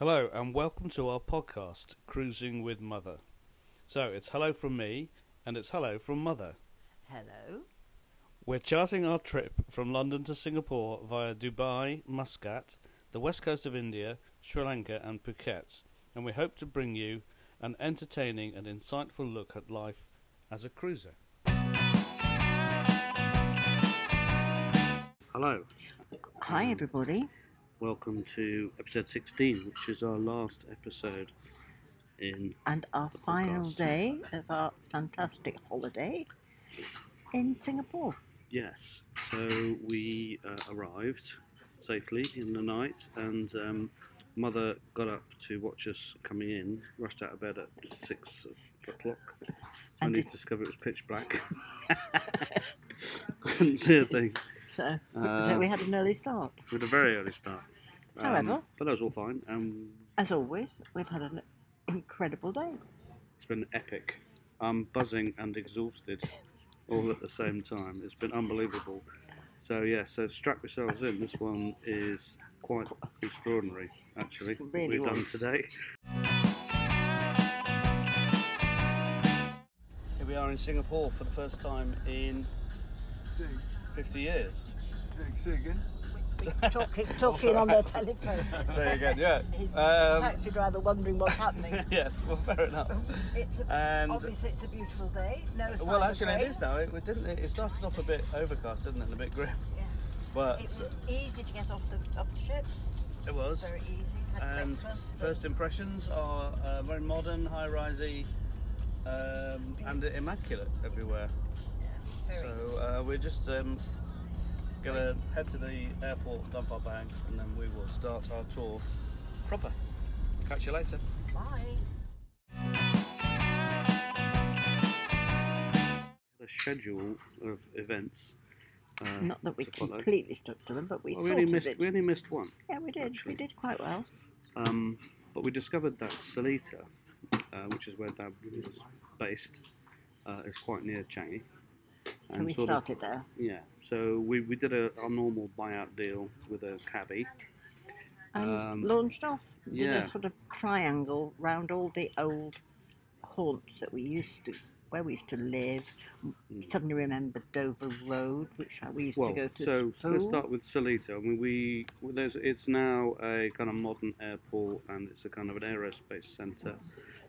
Hello, and welcome to our podcast, Cruising with Mother. So, it's hello from me, and it's hello from Mother. Hello. We're charting our trip from London to Singapore via Dubai, Muscat, the west coast of India, Sri Lanka, and Phuket, and we hope to bring you an entertaining and insightful look at life as a cruiser. Hello, Hi, everybody. Welcome to episode 16, which is our last episode in And our final podcast. day of our fantastic holiday in Singapore. Yes, so we uh, arrived safely in the night, and um, mother got up to watch us coming in. Rushed out of bed at six o'clock, And only to discover it was pitch black. Couldn't see a thing. So, Uh, so we had an early start. With a very early start. Um, However- but that was all fine. Um, As always, we've had an incredible day. it's been epic. I'm buzzing and exhausted all at the same time. It's been unbelievable. So yeah, so strap yourselves in. This one is quite extraordinary, actually. what Really we've done today. Here we are in Singapore for the first time in 50 years. Say again. Talking, talking on the telephone. Say again, yeah. His Um, taxi driver wondering what's happening. yes, well, fair enough. It's a, And- obviously it's a beautiful day. No Well, actually, it is now. It, it didn't. It started off a bit overcast, didn't it, and a bit grim. Yeah. But It was easy to get off the off the ship. it was. Very easy. Had And breakfast. first impressions are uh, very modern, high-risey, um, and immaculate everywhere. Very. So uh, we're just um, gonna head to the airport, dump our bags, and then we will start our tour proper. Catch you later. Bye. A schedule of events. Uh, Not that we completely stuck to them, but we Well, we only missed. it. We only missed one. Yeah, we did. actually. We did quite well. Um, but we discovered that Seletar, uh, which is where Dad was based, uh, is quite near Changi. So And we sort of- started there. yeah, so we, we did a, our normal buyout deal with a cabbie. And Um, launched off. Did yeah. a sort of triangle round all the old haunts that we used to, where we used to live. Suddenly remembered Dover Road, which we used Well, to go to so school. let's start with Seletar. I mean, we well, there's it's now a kind of modern airport and it's a kind of an aerospace centre.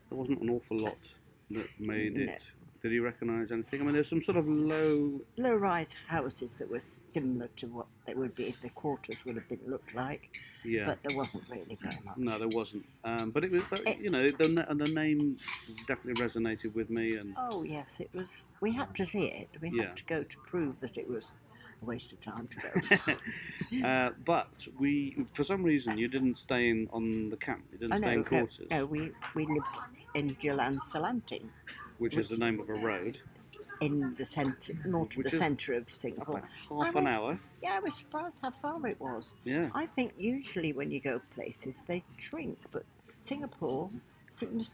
There wasn't an awful lot that made No. it. Did you recognise anything? I mean, there's some sort of low Low-rise houses that were similar to what they would be if the quarters would have been looked like, yeah. but there wasn't really very much. No, there wasn't. Um, but it was, but, you know, the, the name definitely resonated with me, and Oh yes, it was. We had to see it. We Yeah. had to go to prove that it was a waste of time to go. uh, but we, for some reason, you didn't stay in on the camp. You didn't Oh, stay in quarters, no, we, we lived in Jalan Selanting, which is the name of a road. in the centre, to Which the is centre of Singapore. Half I an was- hour. Yeah, I was surprised how far it was. Yeah. I think usually when you go places they shrink, but Singapore seems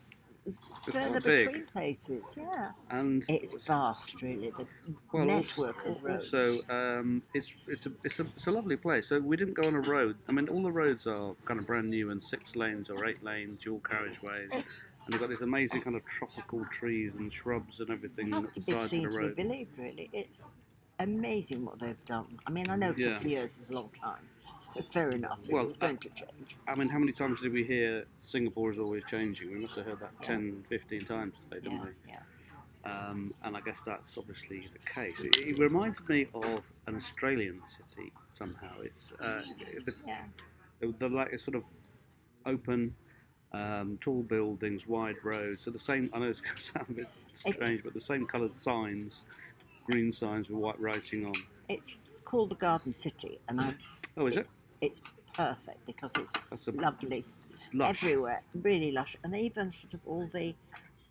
further big. between places. Yeah, And it's vast, really. The well, network also, of roads. also um, it's it's a, it's a it's a lovely place. So we didn't go on a road. I mean, all the roads are kind of brand new and six lanes or eight lane dual carriageways, and they've got these amazing kind of tropical trees and shrubs and everything has the to be side of the to be road. believed, really. It's amazing what they've done. I mean, I know Yeah. 50 years is a long time, so fair enough. Well, was going to change. I mean, how many times did we hear Singapore is always changing? We must have heard that Yeah. 10, 15 times today, didn't Yeah, we? yeah. Um, and I guess that's obviously the case. It, it reminds me of an Australian city somehow. It's uh, the, yeah. the, the like it's sort of open, um, tall buildings, wide roads. So the same. I know it's going to sound a bit strange, but the same coloured signs, green signs with white writing on. It's called the Garden City, and I, Oh, is it? it's perfect because it's That's a lovely it's lush. everywhere, really lush, and even sort of all the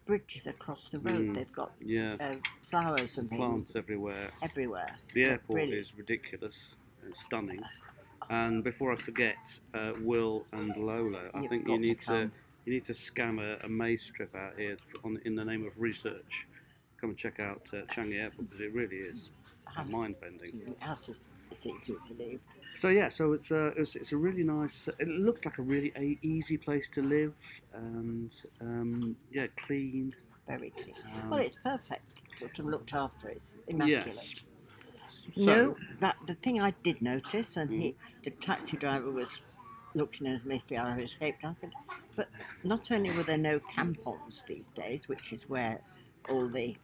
bridges across the road. Mm. They've got Yeah, uh, flowers and things plants everywhere. everywhere. The airport brilliant. is ridiculous and stunning. And before I forget, uh, Will and Lola, I You've think you to need to, come. you need to scam a, a maze trip out here f- on, in the name of research, come and check out uh, Changi Airport because it really is mind bending. House is it's easy to believe. So yeah, so it's a it's, it's a really nice. It looks like a really a, easy place to live, and um, yeah, clean. Very clean. Um, well, it's perfect. Sort of looked after. It's immaculate. Yes. No, that the thing I did notice, and Mm. he, the taxi driver was looking at me if I escaped. I said, but not only were there no kampongs these days, which is where all the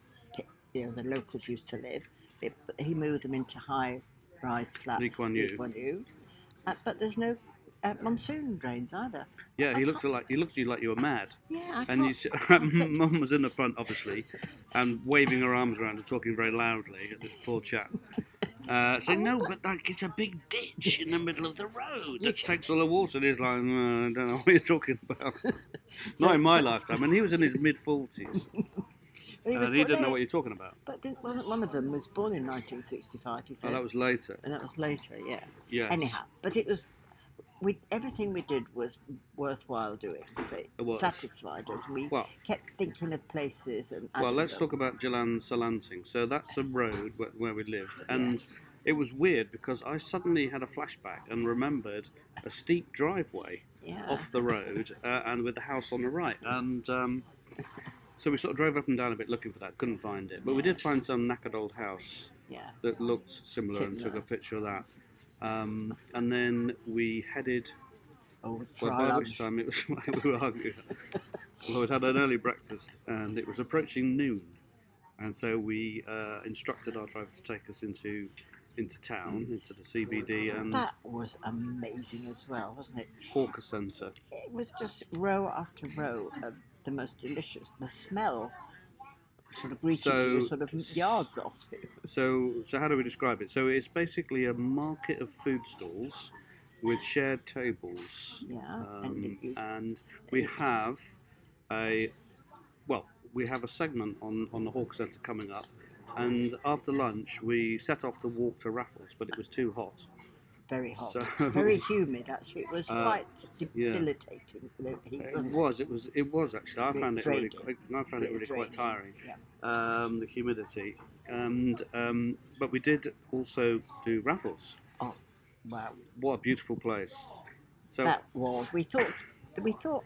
you know the locals used to live, but he moved them into high-rise flats. Lee Kuan Yew. Kuan Yew. Uh, but there's no uh, monsoon drains either. Yeah, I he looks like he looks at you like you were mad. Yeah, I And you, can't- s- Mum was in the front, obviously, and waving her arms around and talking very loudly at this poor chap. Uh, saying, no, but like it's a big ditch in the middle of the road that takes all the water. And he's like, "Uh, I don't know what you're talking about. Not in my lifetime. And he was in his mid 40s, He was and he born- didn't know what you're talking about. But one, one of them was born in 1965. He said, Oh, that was later. and that was later. Yeah. Yes. Anyhow, but it was. We, everything we did was worthwhile doing. So it It was. satisfied us. We Well- kept thinking of places and. Well, let's them. talk about Jalan Selanting. So that's a road where, where we lived, and it was weird because I suddenly had a flashback and remembered a steep driveway Yeah. off the road uh, and with the house on the right, and um, so we sort of drove up and down a bit looking for that. Couldn't find it, but we did find some knackered old house Yeah. that looked similar, and took a picture of that. Um, and then we headed. Oh, for Well, by lunch. which time it was we were hungry. well, we'd had an early breakfast, and it was approaching noon, and so we uh, instructed our driver to take us into into town, into the CBD and That was amazing as well, wasn't it? Hawker Centre. It was just row after row of the most delicious. The smell sort of greeted you So- sort of yards off you. So, so how do we describe it? So it's basically a market of food stalls with shared tables, Yeah, um, and you- and we have a well, we have a segment on on the Hawk Centre coming up. And after lunch, we set off to walk to Raffles, but it was too hot. Very hot. So- Very humid, actually. It was Uh, quite yeah. debilitating. the heat, It wasn't. It was. It was actually. I found it really. Quite, I found it really quite tiring. draining, Um, the humidity, and um, but we did also do Raffles. Oh, wow. What a beautiful place. So that was. We thought we thought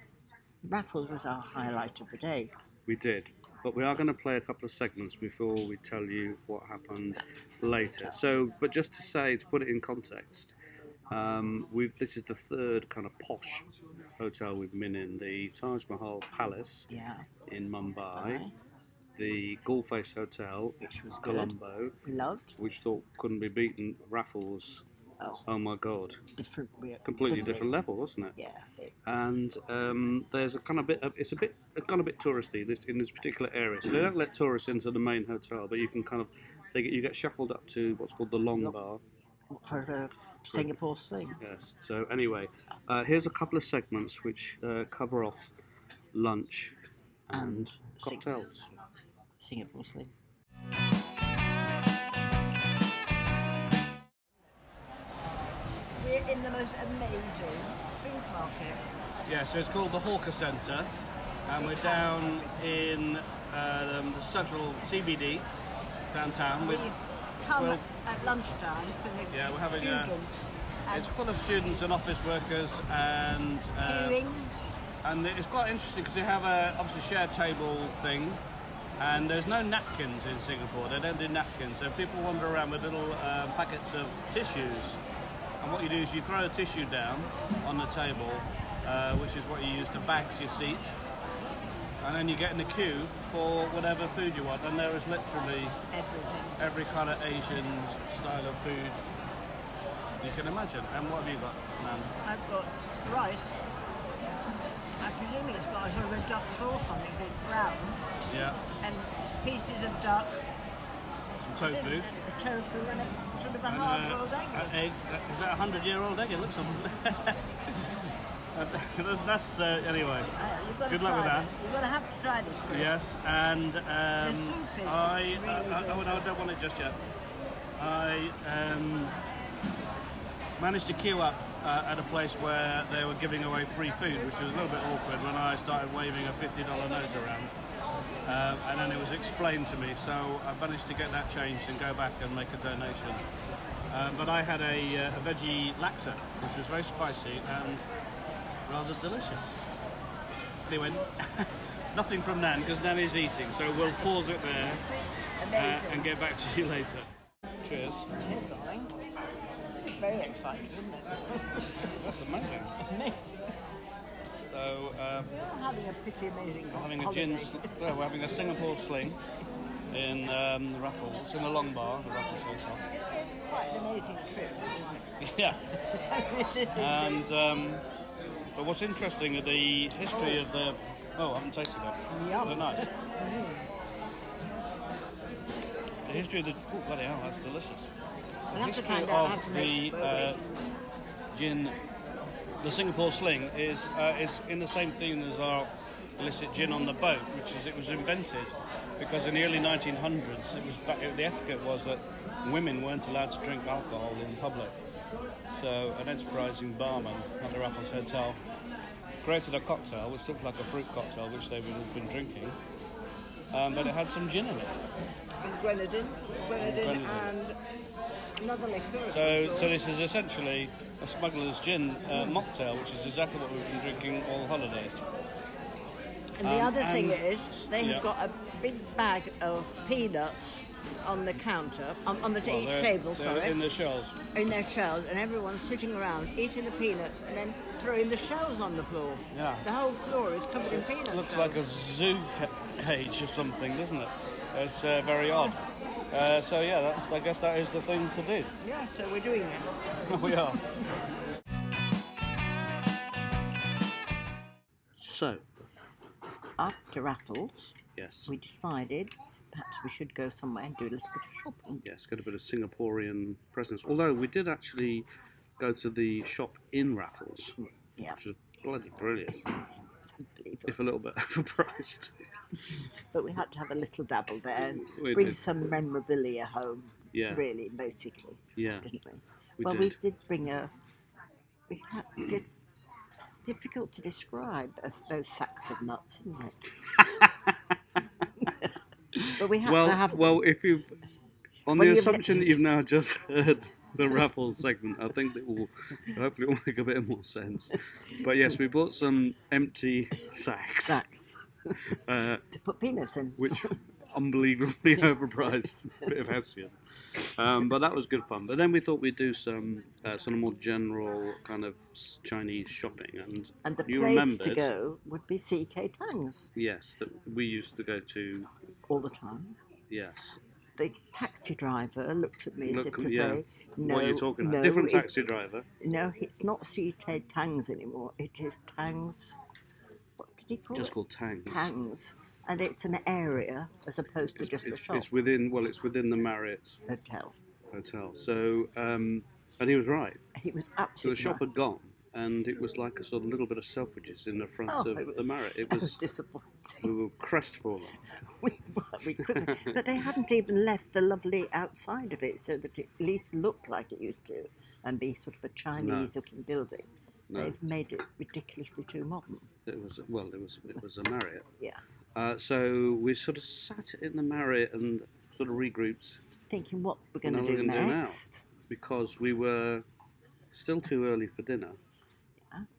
Raffles was our highlight of the day. we did, but we are going to play a couple of segments before we tell you what happened later. So, but just to say, to put it in context, um, we've this is the third kind of posh hotel we've been in. The Taj Mahal Palace Yeah. in Mumbai. The Galle Face Hotel, Which was. Colombo, Loved. which thought couldn't be beaten. Raffles, Oh, oh my god, different. completely different level, wasn't it? Yeah. And um, there's a kind of bit. Of, it's a bit. It's gone a bit touristy this, in this particular area. So they don't let tourists into the main hotel, but you can kind of. They get, you get shuffled up to what's called the long bar. For a Singapore thing. Yes. So anyway, uh, here's a couple of segments which uh, cover off lunch and Sing- cocktails. Singapore thing. In the most amazing food market. Yeah, so it's called the Hawker Centre, and we're down in um, the central CBD downtown. We With, come well- at lunchtime for the Yeah, we're having students and it's full of students and office workers, and uh, and it's quite interesting because they have a obviously shared table thing, and there's no napkins in Singapore. They don't do napkins, so people wander around with little um, packets of tissues. And what you do is you throw a tissue down on the table, uh, which is what you use to bags your seat, and then you get in the queue for whatever food you want. And there is literally everything. every kind of Asian style of food you can imagine. And what have you got, Nan? I've got rice. I presume it's got a sort of a duck sauce on it. It's brown. Yeah, And pieces of duck. Some tofu. A tofu and a sort of a uh, hard-boiled egg. egg. Is that a hundred-year-old egg? It looks. A... that's, that's uh, anyway. Uh, you've got to Good luck with that. it. You're going to have to try this. Yes, and um, I, really I, I, good. oh, I don't want it just yet. I um, managed to queue up uh, at a place where they were giving away free food, which was a little bit awkward when I started waving a fifty dollar note around. Um, and then it was explained to me, so I managed to get that changed and go back and make a donation. Um, but I had a, uh, a veggie laksa, which was very spicy and rather delicious. Anyway, nothing from Nan because Nan is eating, so we'll pause it there uh, and get back to you later. Cheers. Cheers, darling. This is very exciting, isn't it? That's amazing. Amazing. So um, We're having a pretty amazing we're having a holiday. gin, well, we're having a Singapore sling in um, the Raffles, in the Long Bar, the Raffles Hotel. It's quite an amazing trip, isn't Yeah. it? is And um, but what's interesting is the history of the. Oh, I haven't tasted it. Yum. Don't know. The history of the. Oh, bloody hell, that's delicious. We'll The history of the uh, gin, the Singapore Sling, is uh, is in the same theme as our illicit gin on the boat, which is it was invented because in the early 1900s it was back, the etiquette was that women weren't allowed to drink alcohol in public. So an enterprising barman at the Raffles Hotel created a cocktail which looked like a fruit cocktail, which they would have been drinking, um, but it had some gin in it. and grenadine, grenadine, Grenadine. and liqueur. of So, so this is essentially a smuggler's gin uh, mocktail, which is exactly what we've been drinking all holidays. and the um, other thing is, they yeah. have got a big bag of peanuts on the counter, on, on the Well, each table, they're sorry, in the shells. in their shells, and everyone's sitting around eating the peanuts and then throwing the shells on the floor. Yeah. The whole floor is covered in peanut Looks shells. like a zoo ca- cage or something, doesn't it? It's uh, very odd. Uh, so yeah, that's I guess that is the thing to do. Yeah, so we're doing it. we are. So After Raffles, yes, we decided perhaps we should go somewhere and do a little bit of shopping. yes, get a bit of Singaporean presence. Although we did actually go to the shop in Raffles, Yeah, which was bloody brilliant, unbelievable. if a little bit overpriced. But we had to have a little dabble there We bring did. some memorabilia home. Yeah. Really, basically, Yeah, didn't we? we well, did. we did bring a. We had. It's difficult to describe as those sacks of nuts, isn't it? but we had well, to have. well, them. if you've on Well, the assumption that you've now just heard the raffle segment, I think that will hopefully will make a bit more sense. But yes, we bought some empty sacks, sacks uh, to put peanuts in. which unbelievably overpriced. bit of Hessian. Um, but that was good fun. But then we thought we'd do some uh, sort of more general kind of Chinese shopping, and And the you place to go would be CK Tangs yes, that we used to go to. all the time. Yes, The taxi driver looked at me as Look, if to yeah. say, "No, what are you talking about? no, Different it's- taxi driver. No, it's not CK Tangs anymore. It is Tangs. What did he call Just it? called Tangs. Tangs, and it's an area as opposed to It's, just it's, a shop it's within well, it's within the Marriott hotel. hotel. So, um, and he was right. He was absolutely. So the shop right. had gone, and it was like a sort of little bit of Selfridges in the front Oh, of the Marriott. It so was we were crestfallen. we, we couldn't, but they hadn't even left the lovely outside of it, so that it at least looked like it used to, and be sort of a Chinese-looking building. No. They've made it ridiculously too modern. It was well, it was it was a Marriott. Yeah, Uh, so we sort of sat in the Marriott and sort of regrouped thinking what we're going to do we're gonna do now. next. because we were still too early for dinner.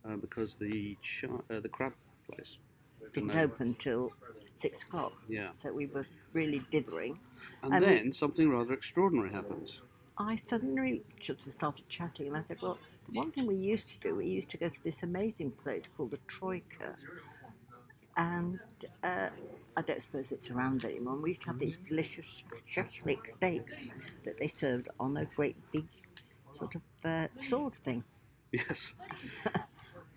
Uh, because the ch- uh, the crab place Didn't No. open till six o'clock, Yeah. so we were really dithering. And And then something rather extraordinary happened. I suddenly sort of started chatting, and I said, "Well, the one thing we used to do, we used to go to this amazing place called the Troika, and uh, I don't suppose it's around anymore. We used to have these delicious shashlik steaks that they served on a great big sort of uh, sword thing, Yes.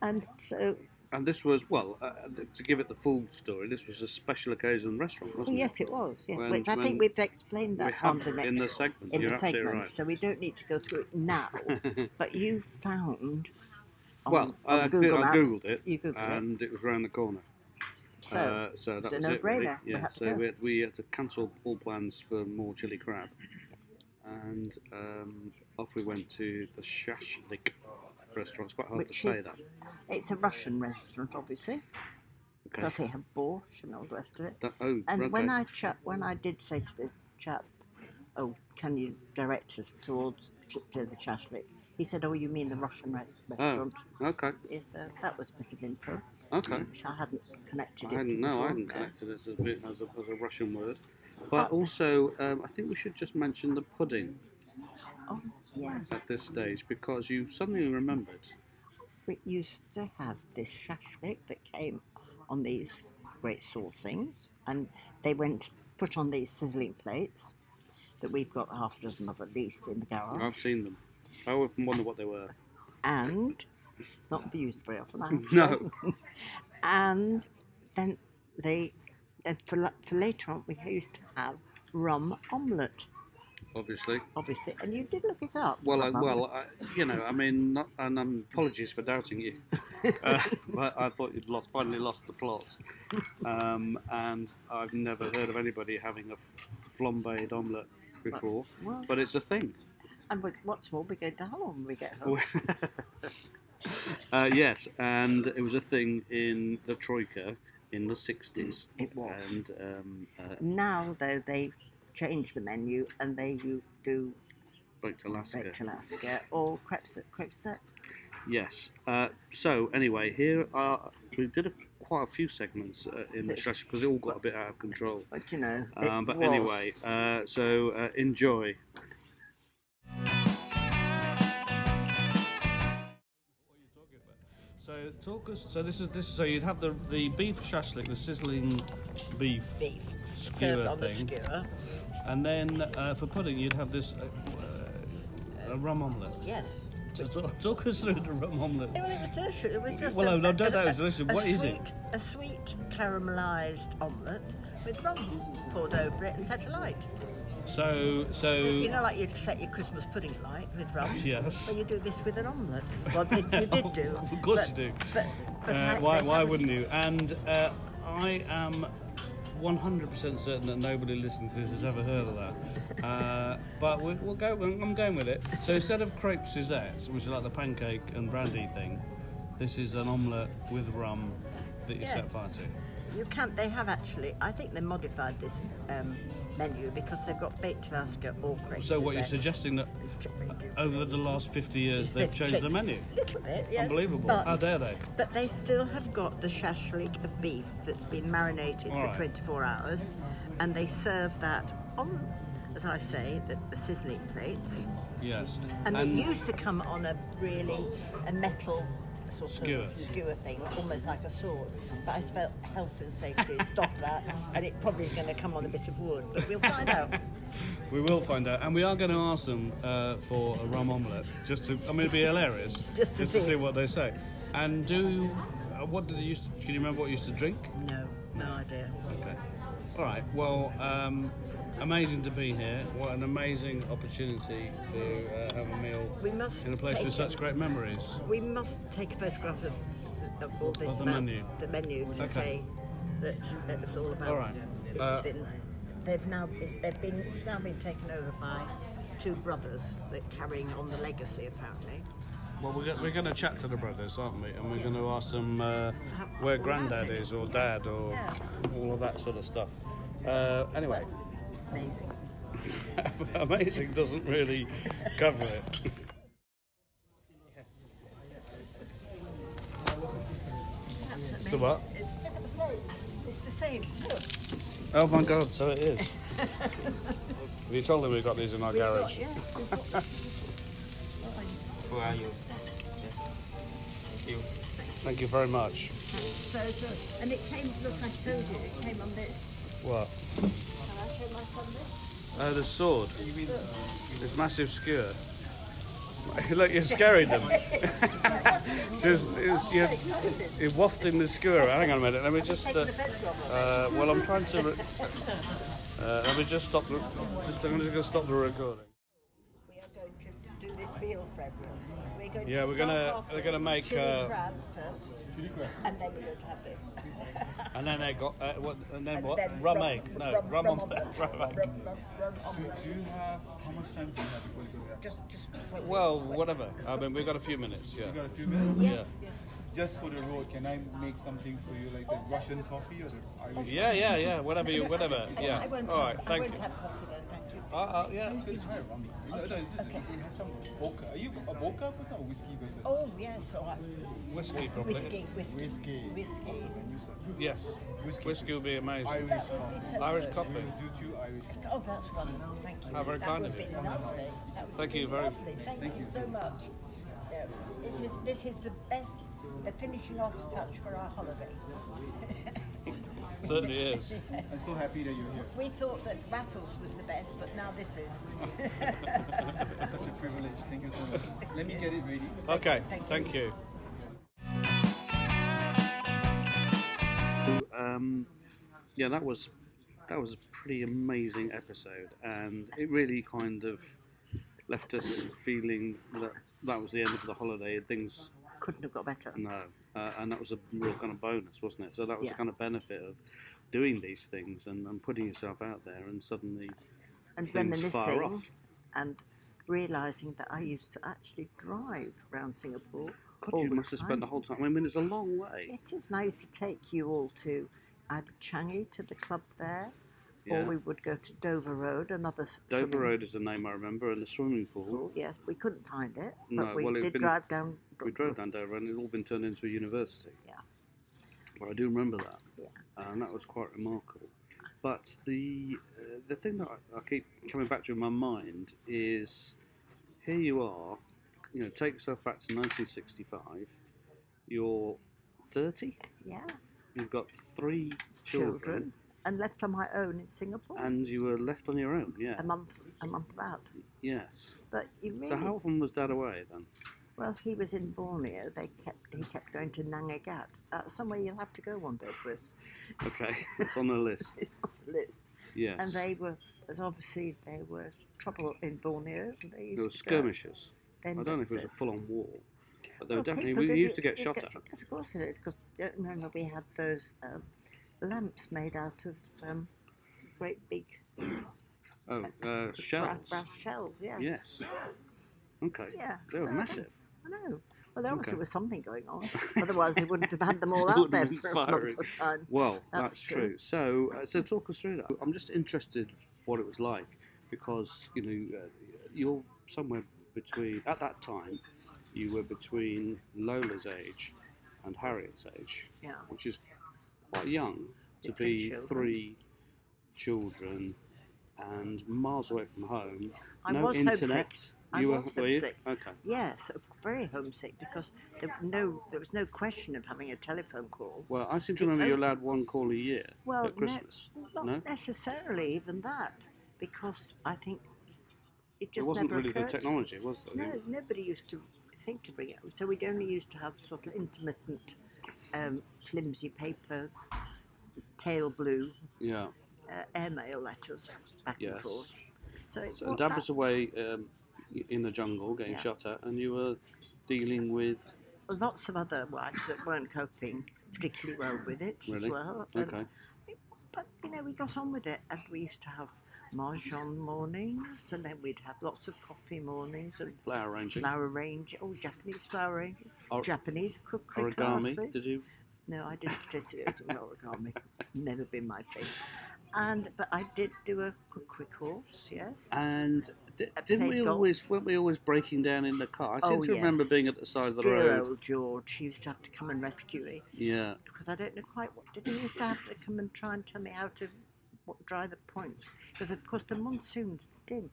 and so And this was, well, uh, to give it the full story, this was a special occasion restaurant, wasn't it? yes, it was. Yeah, When- which I think we've explained We that have on the next in the segment. in You're the segment, right. so we don't need to go through it now. but you found. On, well, on I, Google did, I googled it, You googled it. and it was round the corner. So, uh, so that was a it. Really. We Yeah. so we had, we had to cancel all plans for more chili crab, and um, off we went to the Shashlik restaurant. It's quite hard Which to say is- that. it's a Russian restaurant, obviously. because he had borscht and all the rest of it. That, oh, And okay. when I cha- when I did say to the chap, "Oh, can you direct us towards to, to the shashlik?" He said, "Oh, you mean the Russian re- Oh, restaurant?" okay, Yes, uh, that was a bit of info, okay. which I hadn't connected. I it hadn't, no. I hadn't connected it as a, bit, as, a, as a Russian word. But Oh. also, um, I think we should just mention the pudding Oh, yes. at this stage because you suddenly remembered. We used to have this shashlik that came on these great sword things, and they went put on these sizzling plates that we've got half a dozen of at least in the garage, I've seen them. I often wonder what they were. and not used very often. I have to No. say. and then they, then for, for later on, we used to have rum omelette, Obviously. obviously, and you did look it up. Well, I, well. I, you know, I mean, not, and um, apologies for doubting you, uh, but I thought you'd lost, finally lost the plot, um, and I've never heard of anybody having a flambéed omelette before, well, but it's a thing. and we, what's more, we go Hull when we get home. uh, yes, and it was a thing in the Troika in the 60s. It was. And um, uh, Now, though, they've changed the menu and they you do baked Alaska. baked Alaska or crepes crepes Yes. Uh, so anyway, here are we did a, quite a few segments uh, in the Yes. strategy because it all got a bit out of control. But you know, Um, but was- anyway, uh, so uh, enjoy. So talk us. So this is this. So you'd have the the beef shashlik, the sizzling beef, beef skewer served on thing. the skewer. And then uh, for pudding you'd have this uh, uh, a rum omelette. Yes. So talk, talk us through the rum omelette. It was, it was delicious. It was just Well, a, no, no, a- no, a- listen, a what is sweet, it? A sweet caramelised omelette with rum poured over it and set alight. So so You know, like you'd set your Christmas pudding light with rum. Yes. Well, you do this with an omelette. Well, you, you did do. Of course but- you do. But, but Uh, why, why haven't- wouldn't you? And uh, I am 100% certain that nobody listening to this has ever heard of that. Uh, but we, we'll go. I'm going with it. So instead of crepe Suzette, which is like the pancake and brandy thing, this is an omelette with rum that you Yeah. set fire to. You can't. They have actually. I think they modified this um, menu because they've got baked Alaska or crepe. So what you're suggesting that over the last 50 years they've changed the menu? Little bit, yes. Unbelievable. But, How dare they? but they still have got the shashlik of beef that's been marinated All for right. 24 hours, and they serve that on, as I say, the, the sizzling plates. Yes. And, it used to come on a really a metal sort of skewer thing, almost like a sword. But I felt health and safety stop that, and it probably is going to come on a bit of wood. But we'll find out. We will find out, and we are going to ask them uh, for a rum omelette. Just to, I mean, it'd be hilarious. Just to see. what they say. And do uh, what did they used? To, can you remember what you used to drink? No, no idea. All right. Well, um, amazing to be here. What an amazing opportunity to uh, have a meal We must in a place take with such great memories. We must take a photograph of, of all this Of the about menu. the menu to Okay. say that it was all about. All right. It's Uh, been, they've now they've been it's now been taken over by two brothers that carrying on the legacy apparently. Well, we're, go- we're going to chat to the brothers, aren't we? And we're going to ask them uh, where well, Grandad that's it. is, or Dad, or Yeah. all of that sort of stuff. Uh, anyway. Amazing. Amazing doesn't really cover it. So what? It's, the. It's same. Look. Oh my god, so it is. Have you told them we've got these in our We've got- garage? yeah, we've Who are you? Thank You. Thank you very much. so good. And it came. Look, I showed you. It came on this. What? Can I show my? Oh, the sword. This massive skewer. Look, you're scaring them. Just, it's, you're, you're wafting the skewer. Hang on a minute. Let me just. Uh, the photograph of it. uh, well, I'm trying to. Re- uh, let me just stop. The, just, I'm just going to stop the recording. We are going to do this meal for everyone. We're going Yeah, to we're gonna- off we're with gonna make, chili uh, crab first, and then we're going to have this. And then they got uh, what? And then And what? then rum egg? No, rum, rum omelette. omelette. Rum Rum, egg. rum, rum omelette. Do you have how much time do you have before you go there? Just, just wait. Well, whatever. I mean, we've got a few minutes. Yeah. You got a few minutes. Yes. yes. just for the road, can I make something for you, like the Russian coffee or the Irish? Yeah, yeah, yeah. Whatever you, whatever. Yeah. I won't, All have, right. I Thank won't you. Have coffee though, thank you. Uh, uh, yeah. You can try rummy. No, no, this is, okay. it has some vodka. Are you a vodka person or whiskey person? Oh, yes, all right. Whiskey, probably. Whiskey, whiskey. Whiskey. Whiskey. Awesome, and you, sir? Yes. Whiskey. Whiskey will be amazing. Irish That coffee. so Irish good. coffee. We'll do two Irish coffee. Oh, that's wonderful. Thank you. How very that kind would of be lovely. That would Thank be you very- lovely. Thank, Thank you you. so much. Yeah, this is this is the best, the finishing off touch for our holiday. Certainly is. I'm so happy that you're here. We thought that Raffles was the best, but now this is. Such a privilege. Thank you so much. Let me get it ready. Okay. Thank you. Thank you. Um, yeah, that was that was a pretty amazing episode, and it really kind of left us feeling that that was the end of the holiday. And things Couldn't have got better. no, uh, and that was a real kind of bonus, wasn't it? So that was Yeah. the kind of benefit of doing these things and, and putting yourself out there, and suddenly And reminiscing off. and realising that I used to actually drive around Singapore. God, all you must have spent time. the whole time. I mean, it's a long way. It is. And I used to take you all to either Changi to the club there, Yeah. or we would go to Dover Road, another Dover swimming Road is the name I remember, and the swimming pool. pool. Yes, we couldn't find it, but No, we well, did been- drive down. We drove down Dover, and it all been turned into a university. Yeah. Well, I do remember that, Yeah. and that was quite remarkable. But the uh, the thing that I, I keep coming back to in my mind is here you are, you know, take yourself back to 1965. You're 30. Yeah, You've got three children, children, and left on my own in Singapore. and you were left on your own. Yeah. a month, a month about. yes. But you really, So how often was Dad away then? Well, he was in Borneo. They kept, he kept going to Nanga Gaat. Uh, somewhere you'll have to go one day, Chris. Okay, it's on the list. It's on the list. Yes. And they were, as obviously, there was trouble in Borneo. They used There were skirmishes. I don't know if it was a full-on war, but there were definitely we used it- to get shot at. Yes, of course it did. Because don't remember we had those um, lamps made out of um, great big Oh, uh, brass, shells. brass shells. Yes. Yes. Okay. Yeah. They were massive. I know. Well, there obviously Okay. was something going on. Otherwise, they wouldn't have had them all out there for a firing. month of time. Well, That's that's, true. true. So, uh, so talk us through that. I'm just interested what it was like because you know uh, you're somewhere between at that time you were between Lola's age and Harriet's age, Yeah. which is quite young to Different be children. three children and miles away from home. I no was internet. homesick. I You was were, were you? homesick. Okay. Yes, very homesick because there, were no, there was no question of having a telephone call. Well, I seem to remember you're allowed one call a year Well, at Christmas. no, not No? necessarily even that, because I think it It just wasn't never really the technology, was there? No, nobody used to think to bring it. So we'd only used to have sort of intermittent, um, flimsy paper, pale blue Yeah. Uh, airmail letters back and forth. So, it, So wa- Dad that- was away um, in the jungle getting Yeah. shot at, and you were dealing with. lots of other wives that weren't coping particularly well with it Really? as well. and- Okay. But you know, we got on with it, and we used to have mahjong mornings, and then we'd have lots of coffee mornings and Flower arranging. flower arranging, Oh, Japanese flower arranging, Or- Japanese cookery origami. classes. Did you? No, I didn't participate in origami. Never been my thing. And but I did do a cookery course. Yes. And I didn't we golf. always? Weren't we always breaking down in the car? I seem Oh, to remember being at the side of the Dear road. old George, he used to have to come and rescue me Yeah. because I don't know quite what did he used to have to come and try and tell me how to what, dry the points because of course the monsoons did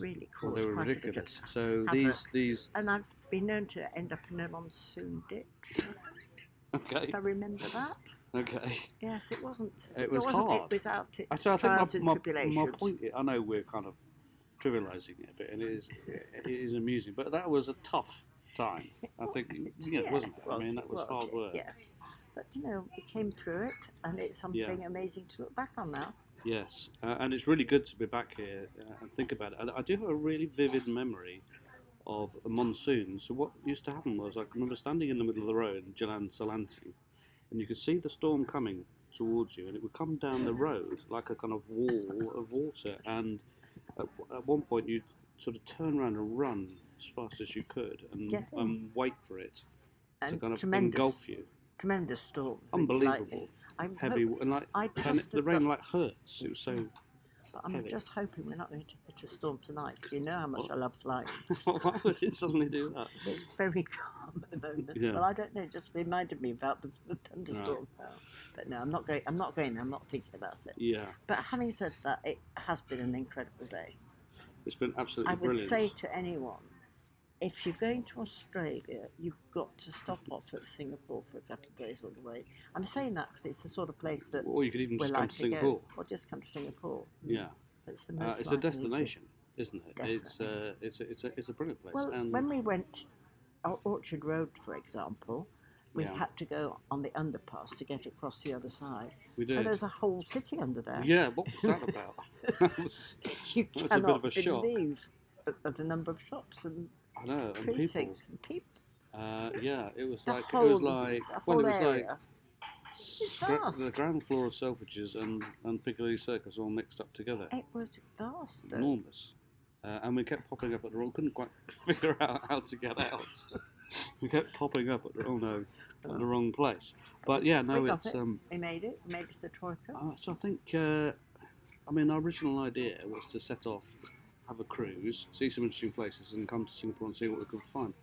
really cause Well, they were quite ridiculous. a bit of So havoc. these these. and I've been known to end up in a monsoon ditch Okay. if I remember that. Okay. Yes, it wasn't. It was wasn't, hard. It was out. It, I think my, my, my point. I know we're kind of trivialising it a bit, and it is it is amusing, but that was a tough time. I think you know, Yeah, wasn't it? was, I mean, that was, hard work. Yes, but you know, we came through it, and it's something amazing to look back on now. Yes, uh, and it's really good to be back here uh, and think about it. I, I do have a really vivid memory of a monsoon. So what used to happen was I remember standing in the middle of the road in Jalan Salanti, and you could see the storm coming towards you, and it would come down the road like a kind of wall of water. And at, at one point, you'd sort of turn around and run as fast as you could, and, and wait for it And kind of engulf you. Tremendous storm. Unbelievable. I'm Heavy hope- and like I and it, the rain like hurts. It was so. But I'm heavy. just hoping we're not going to hit a storm tonight. 'cause You know how much Well- I love flying. Why would it suddenly do that? It's very calm at the moment. Yeah. Well, I don't know. It just reminded me about the, the thunderstorm. But no, I'm not going. I'm not going. there, I'm not thinking about it. Yeah, But having said that, it has been an incredible day. it's been absolutely I would brilliant. say to anyone, if you're going to Australia, you've got to stop off at Singapore for a couple of days on the way. I'm saying that because it's the sort of place that or you could even just come to to. Singapore. Or just come to Singapore. Yeah, It's, the uh, most it's a likely to- destination, isn't it? It's uh, it's a, it's a it's a brilliant place. Well, and when we went Orchard Road, for example, we Yeah. had to go on the underpass to get across the other side. we And there's a whole city under there. Yeah, what was that about? That was- You That's a bit of a shock. the- the number of shops and I know, and people. and people. Uh, yeah, it was The like whole, it was like the well, it was like area. scra- the ground floor of Selfridges and and Piccadilly Circus all mixed up together. It was vast. though. enormous. Uh, and we kept popping up at the wrong. Couldn't quite figure out how to get out. we kept popping up at the oh no, at the wrong place. But yeah, no, We it's it. um. We made it. We made it to Troika. Uh, so I think, uh, I mean, our original idea was to set off, have a cruise, see some interesting places, and come to Singapore and see what we can find.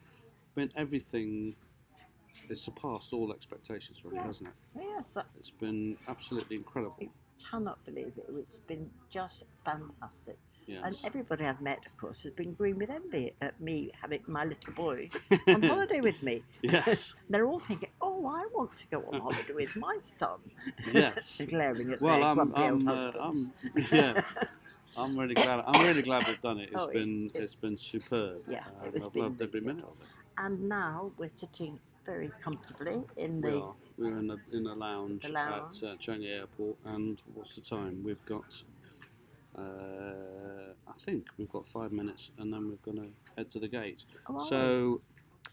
I mean, everything has surpassed all expectations, really, Yeah. hasn't it? Yes, It's been absolutely incredible. I cannot believe it. It's been just fantastic. Yes. And everybody I've met, of course, has been green with envy at me having my little boy on holiday with me. yes. They're all thinking, "Oh, I want to go on holiday with my son." Yes. Glaring at Well, their I'm, grumpy old I'm, uh, husbands. I'm, yeah, I'm really glad. I'm really glad we've done it. It's Oh, it- been, it- it's been superb. Yeah, it Um, was I've been loved every minute of it. And now we're sitting very comfortably in We the are. We're in a in a lounge, The lounge. at uh, Changi Airport, and what's the time? We've got. Uh, I think we've got five minutes, and then we're going to head to the gate. Oh, so,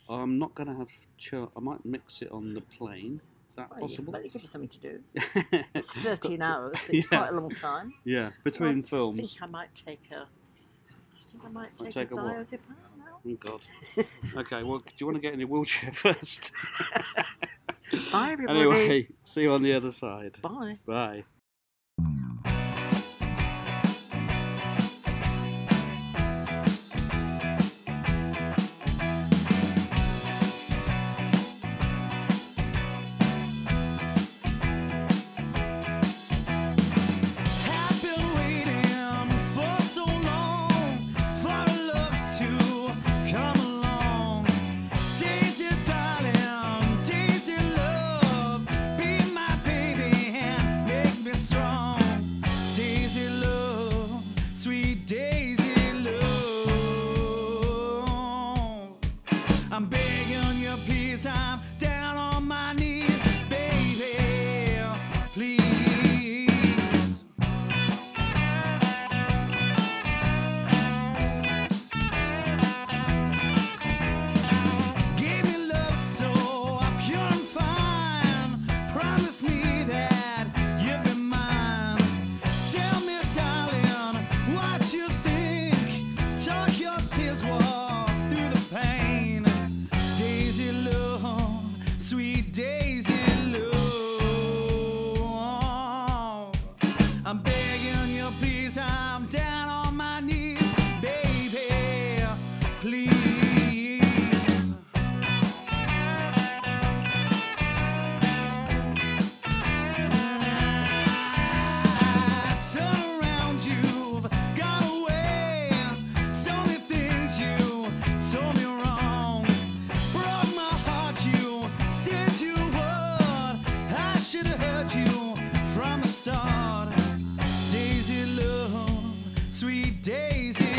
I'm not going to have. Char- I might mix it on the plane. Is that Well, you- possible? Well, it gives you something to do. It's 13 hours. It's Yeah. quite a long time. Yeah, between I films. think I might take a. I think I might Might take, take a a diazepam now. Oh God. okay, well, do you want to get in your wheelchair first? Bye, everybody. anyway, see you on the other side. Bye. Bye. crazy.